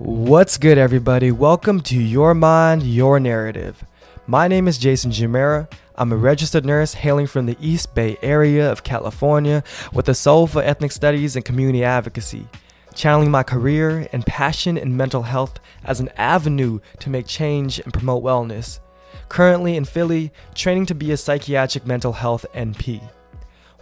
What's good, everybody? Welcome to Your Mind, Your Narrative. My name is Jason Jumera. I'm a registered nurse hailing from the East Bay area of California with a soul for ethnic studies and community advocacy, channeling my career and passion in mental health as an avenue to make change and promote wellness. Currently in Philly, training to be a psychiatric mental health NP.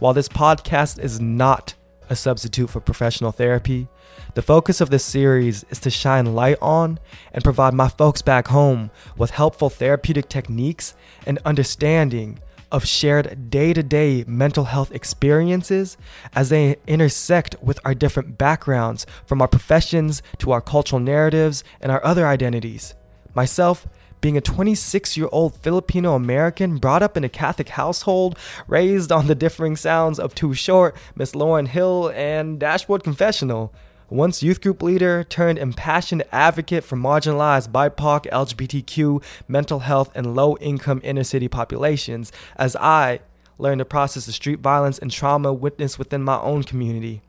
While this podcast is not a substitute for professional therapy, the focus of this series is to shine light on and provide my folks back home with helpful therapeutic techniques and understanding of shared day to day mental health experiences as they intersect with our different backgrounds, from our professions to our cultural narratives and our other identities. Myself, being a 26 year old Filipino American brought up in a Catholic household, raised on the differing sounds of Too Short, Miss Lauryn Hill, and Dashboard Confessional. Once youth group leader turned impassioned advocate for marginalized BIPOC, LGBTQ, mental health, and low income inner city populations, as I learned to process the street violence and trauma witnessed within my own community.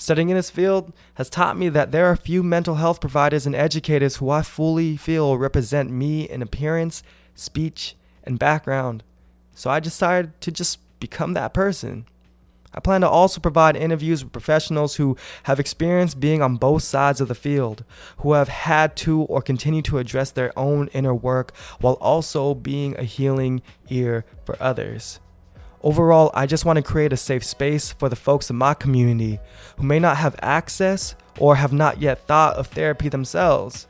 Studying in this field has taught me that there are few mental health providers and educators who I fully feel represent me in appearance, speech, and background. So I decided to just become that person. I plan to also provide interviews with professionals who have experience being on both sides of the field, who have had to or continue to address their own inner work while also being a healing ear for others. Overall, I just want to create a safe space for the folks in my community who may not have access or have not yet thought of therapy themselves.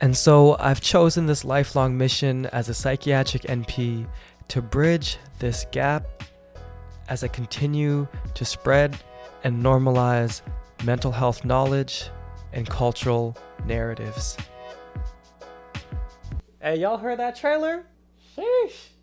And so I've chosen this lifelong mission as a psychiatric NP to bridge this gap as I continue to spread and normalize mental health knowledge and cultural narratives. Hey, y'all heard that trailer? Sheesh.